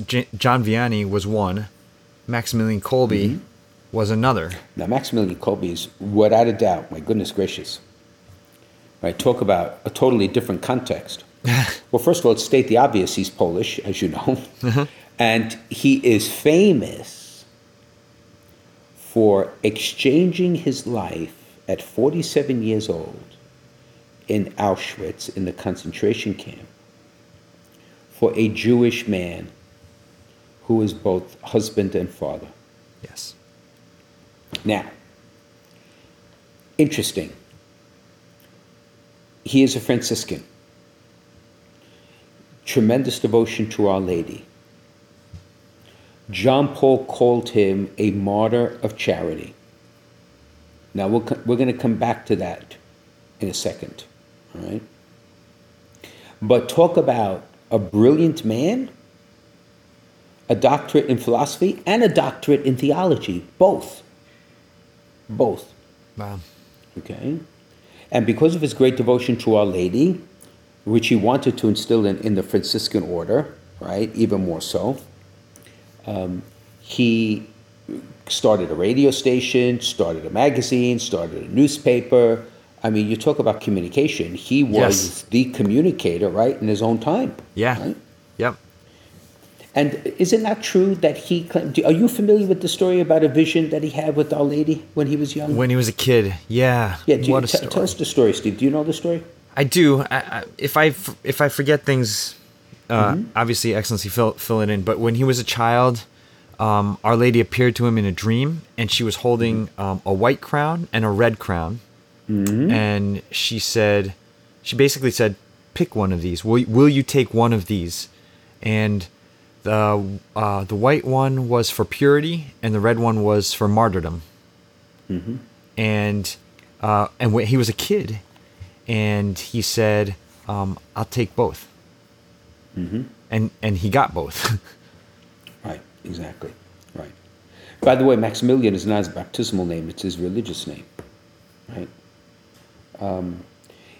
J- John Vianney was one, Maximilian Kolbe mm-hmm. was another. Now, Maximilian Kolbe is, without a doubt, my goodness gracious, right? Talk about a totally different context. well, first of all, let's state the obvious. He's Polish, as you know, uh-huh. and he is famous for exchanging his life at 47 years old in Auschwitz in the concentration camp for a Jewish man who is both husband and father. Yes. Now, interesting. He is a Franciscan. Tremendous devotion to Our Lady. John Paul called him a martyr of charity. Now, we'll, we're going to come back to that in a second. All right? But talk about a brilliant man, a doctorate in philosophy, and a doctorate in theology, both. Both. Wow. Okay? And because of his great devotion to Our Lady, which he wanted to instill in, in the Franciscan order, right, even more so, um, he started a radio station, started a magazine, started a newspaper. I mean, you talk about communication. He was Yes. the communicator, right, in his own time. Yeah. Right? Yep. And isn't that true that he claimed? Are you familiar with the story about a vision that he had with Our Lady when he was young? When he was a kid. Yeah. yeah, do you, what a t- story. tell us the story, Steve. Do you know the story? I do. I, I, if I if I forget things, uh, obviously, Excellency, fill fill it in. But when he was a child, um, Our Lady appeared to him in a dream, and she was holding um, a white crown and a red crown, and she said, she basically said, pick one of these. Will will you take one of these?" And the uh, the white one was for purity, and the red one was for martyrdom. Mm-hmm. And uh, and when he was a kid, and he said, um, "I'll take both." Mm-hmm. And and he got both. Exactly. Right. By the way, Maximilian is not his baptismal name; it's his religious name. Right. Um,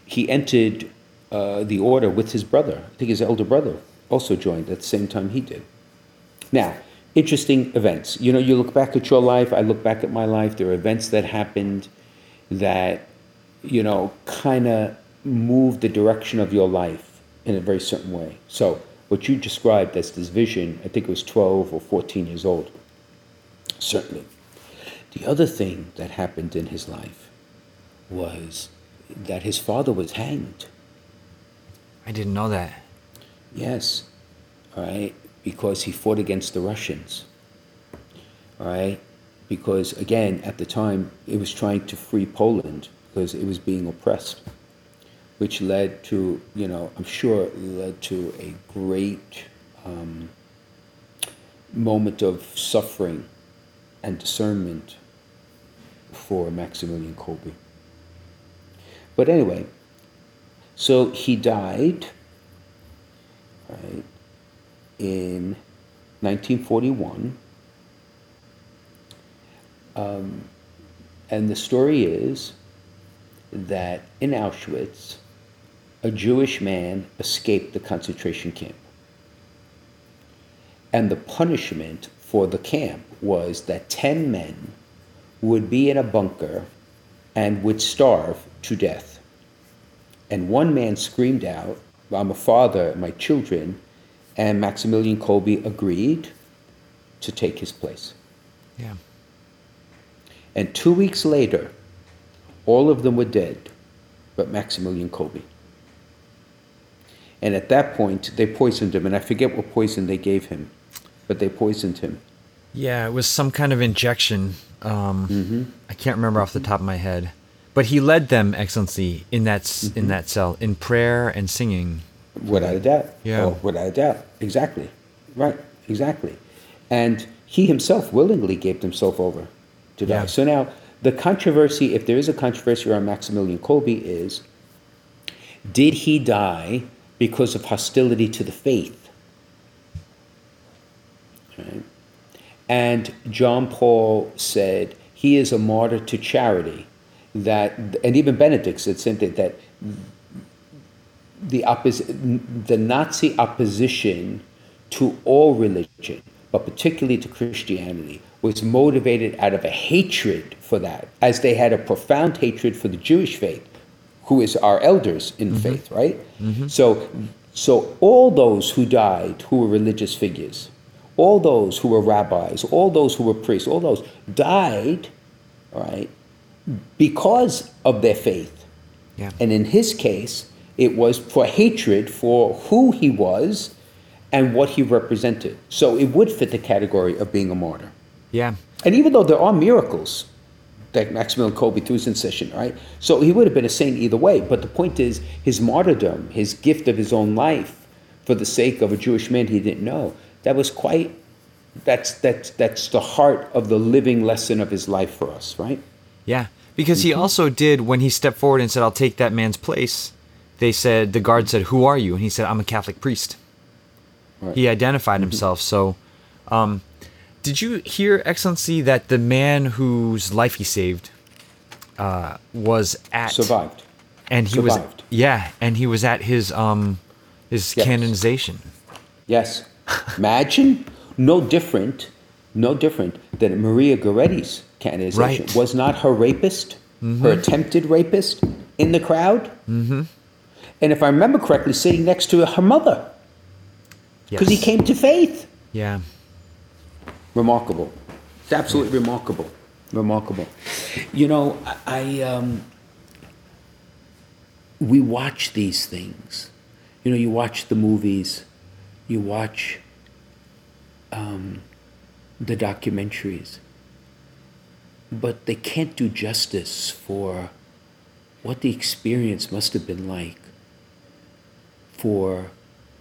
he entered uh, the order with his brother. I think his elder brother also joined at the same time he did. Now, interesting events. You know, you look back at your life, I look back at my life, there are events that happened that, you know, kind of moved the direction of your life in a very certain way. So, what you described as this vision, I think it was 12 or 14 years old. Certainly. The other thing that happened in his life was that his father was hanged. I didn't know that. Yes, all right, because he fought against the Russians. All right, because again, at the time, it was trying to free Poland because it was being oppressed, which led to, you know, I'm sure led to a great um, moment of suffering and discernment for Maximilian Kolbe. But anyway, so he died right, in 1941. Um, and the story is that in Auschwitz, a Jewish man escaped the concentration camp. And the punishment for the camp was that 10 men would be in a bunker and would starve to death. And one man screamed out, I'm a father, my children, and Maximilian Kolbe agreed to take his place. Yeah. And two weeks later, all of them were dead, but Maximilian Kolbe. And at that point, they poisoned him, and I forget what poison they gave him, but they poisoned him. Yeah, it was some kind of injection. Um, Mm-hmm. I can't remember off the top of my head, but he led them, Excellency, in that s in that cell in prayer and singing. Without a doubt. Yeah. Oh, without a doubt. Exactly. Right. Exactly. And he himself willingly gave himself over to die. Yeah. So now, the controversy, if there is a controversy around Maximilian Kolbe, is did he die because of hostility to the faith? Right? And John Paul said he is a martyr to charity. That, and even Benedict said something that the, oppos- the Nazi opposition to all religion, but particularly to Christianity, was motivated out of a hatred for that, as they had a profound hatred for the Jewish faith, who is our elders in the faith, right? Mm-hmm. So, so all those who died who were religious figures, all those who were rabbis, all those who were priests, all those died, right, because of their faith. Yeah. And in his case, it was for hatred for who he was and what he represented. So it would fit the category of being a martyr. Yeah. And even though there are miracles that Maximilian Kolbe through his incession, right? So he would have been a saint either way. But the point is, his martyrdom, his gift of his own life for the sake of a Jewish man he didn't know, that was quite, that's, that's, that's the heart of the living lesson of his life for us, right? Yeah. Because he also did when he stepped forward and said, "I'll take that man's place." They said the guard said, "Who are you?" And he said, "I'm a Catholic priest." Right. He identified himself. So, um, did you hear, Excellency, that the man whose life he saved uh, was at Survived. and he was yeah, and he was at his um his Yes. canonization. Yes. Imagine no different, no different than Maria Goretti's canonization. Right. Was not her rapist, her attempted rapist, in the crowd? Mm-hmm. And if I remember correctly, sitting next to her mother because he came to faith. Yeah. Remarkable. It's absolutely remarkable. Remarkable. You know, I, I um, we watch these things. You know, you watch the movies, you watch um, the documentaries, but they can't do justice for what the experience must have been like for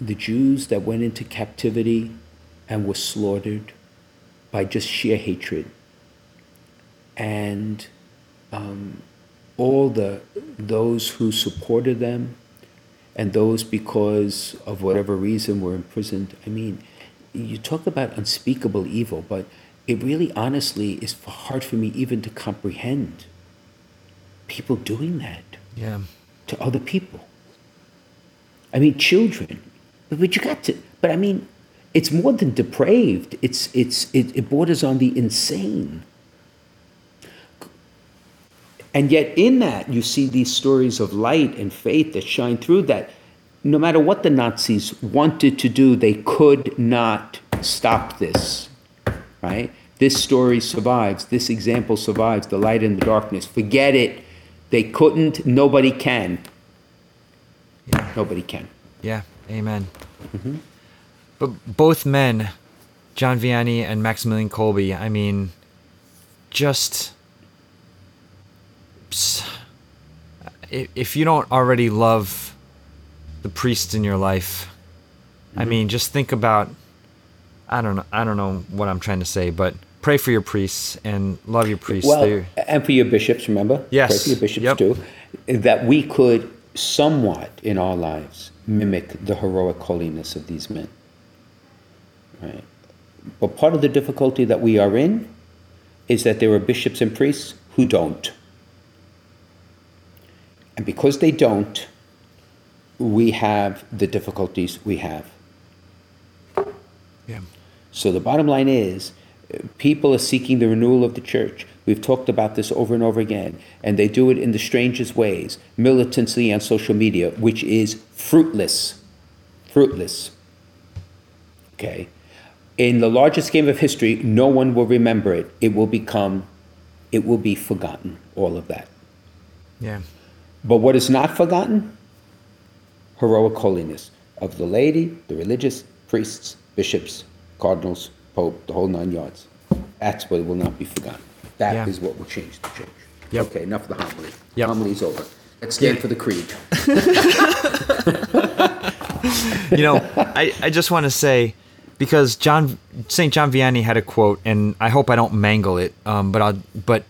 the Jews that went into captivity and were slaughtered by just sheer hatred. And um, all the those who supported them and those because of whatever reason were imprisoned. I mean, you talk about unspeakable evil, but it really honestly is hard for me even to comprehend people doing that Yeah. to other people. I mean, children. But you got to. But I mean, it's more than depraved. It's it's it, it borders on the insane. And yet, in that, you see these stories of light and faith that shine through that. No matter what the Nazis wanted to do, they could not stop this. Right? This story survives. This example survives. The light and the darkness. Forget it. They couldn't. Nobody can. Yeah. Nobody can. Yeah. Amen. Mm-hmm. But both men, John Vianney and Maximilian Kolbe, I mean, just if you don't already love the priests in your life, I mm-hmm. mean, just think about I don't know I don't know what I'm trying to say, but pray for your priests and love your priests. Well, They're- and for your bishops, remember? Yes. Pray for your bishops Yep. too. That we could somewhat in our lives mimic the heroic holiness of these men. Right. But part of the difficulty that we are in is that there are bishops and priests who don't. And because they don't, we have the difficulties we have. yeah. So the bottom line is, people are seeking the renewal of the church. We've talked about this over and over again, and they do it in the strangest ways, militantly on social media, which is fruitless. Fruitless. Okay? In the largest game of history, no one will remember it. It will become, it will be forgotten, all of that. Yeah. But what is not forgotten? Heroic holiness of the laity, the religious, priests, bishops, cardinals, pope, the whole nine yards. That's what will not be forgotten. That is Yeah. what will change the church. Yep. Okay, enough of the homily. Yep. Homily's over. Let's stand Yeah. for the creed. you know, I, I just want to say because John Saint John Vianney had a quote, and I hope I don't mangle it. Um, but I but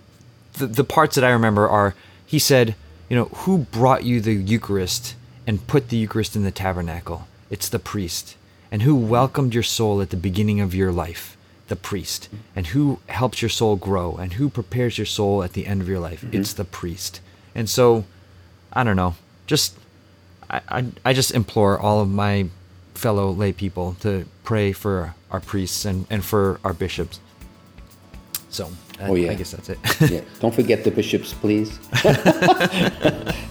the the parts that I remember are he said, you know, who brought you the Eucharist and put the Eucharist in the tabernacle? It's the priest. And who welcomed your soul at the beginning of your life? The priest. And who helps your soul grow? And who prepares your soul at the end of your life? It's the priest. And so, I don't know. Just I, I, I just implore all of my fellow lay people to pray for our priests and, and for our bishops. So, I, Oh, yeah. I guess that's it. Yeah. Don't forget the bishops, please.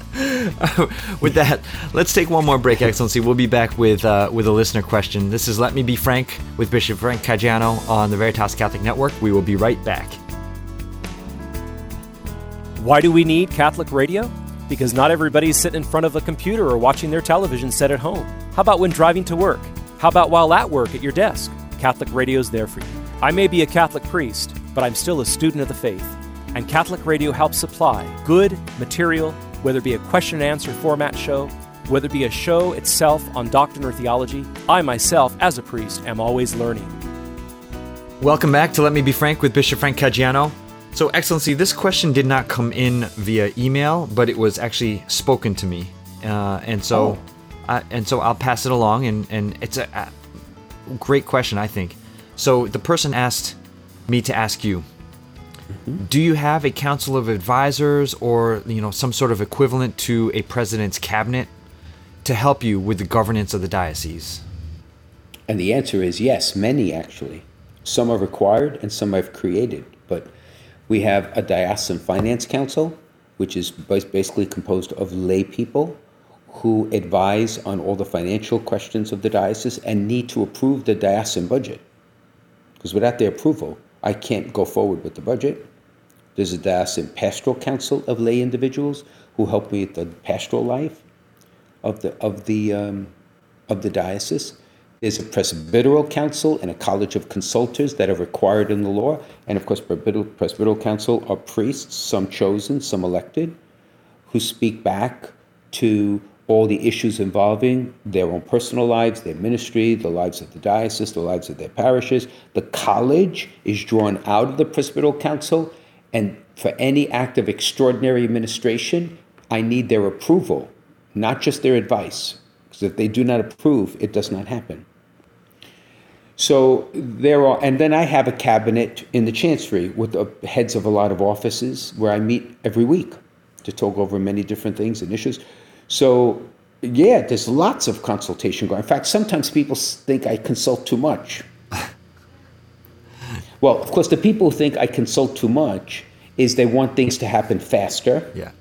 with that, let's take one more break, Excellency. We'll be back with uh, with a listener question. This is Let Me Be Frank with Bishop Frank Caggiano on the Veritas Catholic Network. We will be right back. Why do we need Catholic radio? Because not everybody's sitting in front of a computer or watching their television set at home. How about when driving to work? How about while at work at your desk? Catholic radio's there for you. I may be a Catholic priest, but I'm still a student of the faith. And Catholic radio helps supply good material, whether it be a question and answer format show, whether it be a show itself on doctrine or theology. I myself, as a priest, am always learning. Welcome back to Let Me Be Frank with Bishop Frank Caggiano. So, Excellency, this question did not come in via email, but it was actually spoken to me, uh, and so, I, and so I'll pass it along. And and it's a, a great question, I think. So the person asked me to ask you: mm-hmm. Do you have a council of advisors, or you know, some sort of equivalent to a president's cabinet, to help you with the governance of the diocese? And the answer is yes, many actually. Some are required and some I've created. But we have a diocesan finance council, which is basically composed of lay people who advise on all the financial questions of the diocese and need to approve the diocesan budget. Because without their approval, I can't go forward with the budget. There's a diocesan pastoral council of lay individuals who help me with the pastoral life of the of the um, of the diocese. There's a presbyteral council and a college of consultors that are required in the law. And of course, presbyteral, presbyteral council are priests, some chosen, some elected, who speak back to all the issues involving their own personal lives, their ministry, the lives of the diocese, the lives of their parishes. The college is drawn out of the Presbyteral Council, and for any act of extraordinary administration, I need their approval, not just their advice. Because if they do not approve, it does not happen. So there are, and then I have a cabinet in the chancery with the heads of a lot of offices where I meet every week to talk over many different things and issues. So yeah, there's lots of consultation going. In fact, sometimes people think I consult too much. well, of course, the people who think I consult too much is they want things to happen faster. Yeah.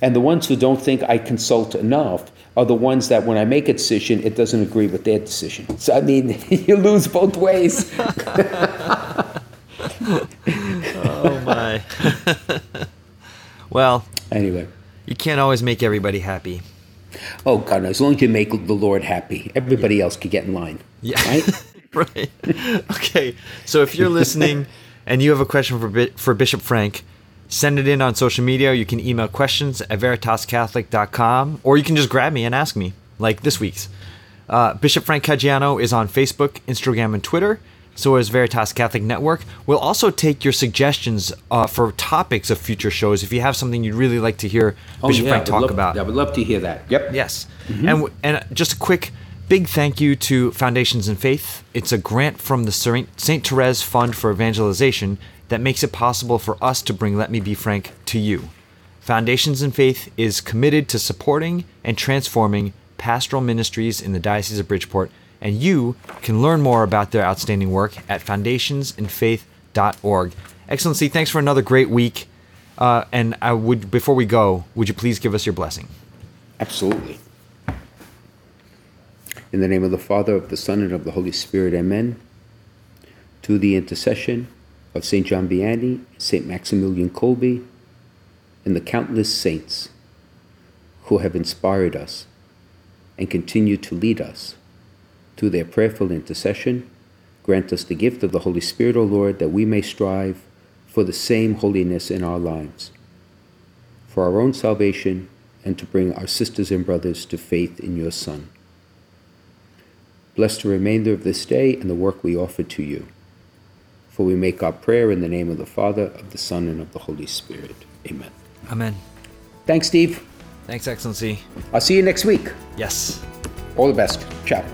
And the ones who don't think I consult enough are the ones that when I make a decision, it doesn't agree with their decision. So, I mean, you lose both ways. oh, my. well, anyway. You can't always make everybody happy. Oh, God, no. As long as you make the Lord happy, everybody else can get in line. Yeah. Right? right. Okay. So if you're listening and you have a question for, for Bishop Frank, Send it in on social media. You can email questions at veritascatholic.com or you can just grab me and ask me, like this week's. Uh, Bishop Frank Caggiano is on Facebook, Instagram, and Twitter. So is Veritas Catholic Network. We'll also take your suggestions uh, for topics of future shows. If you have something you'd really like to hear oh, Bishop yeah, Frank talk love, about, I would love to hear that. Yep. Yes. Mm-hmm. And and just a quick big thank you to Foundations in Faith. It's a grant from the St. Therese Fund for Evangelization that makes it possible for us to bring Let Me Be Frank to you. Foundations in Faith is committed to supporting and transforming pastoral ministries in the Diocese of Bridgeport, and you can learn more about their outstanding work at foundationsinfaith.org. Excellency, thanks for another great week. Uh, and I would, before we go, would you please give us your blessing? Absolutely. In the name of the Father, of the Son, and of the Holy Spirit, amen. To the intercession of St. John Vianney, St. Maximilian Kolbe, and the countless saints who have inspired us and continue to lead us through their prayerful intercession. Grant us the gift of the Holy Spirit, O Lord, that we may strive for the same holiness in our lives, for our own salvation, and to bring our sisters and brothers to faith in your Son. Bless the remainder of this day and the work we offer to you. For we make our prayer in the name of the Father, of the Son, and of the Holy Spirit. Amen. Amen. Thanks, Steve. Thanks, Excellency. I'll see you next week. Yes. All the best. Ciao.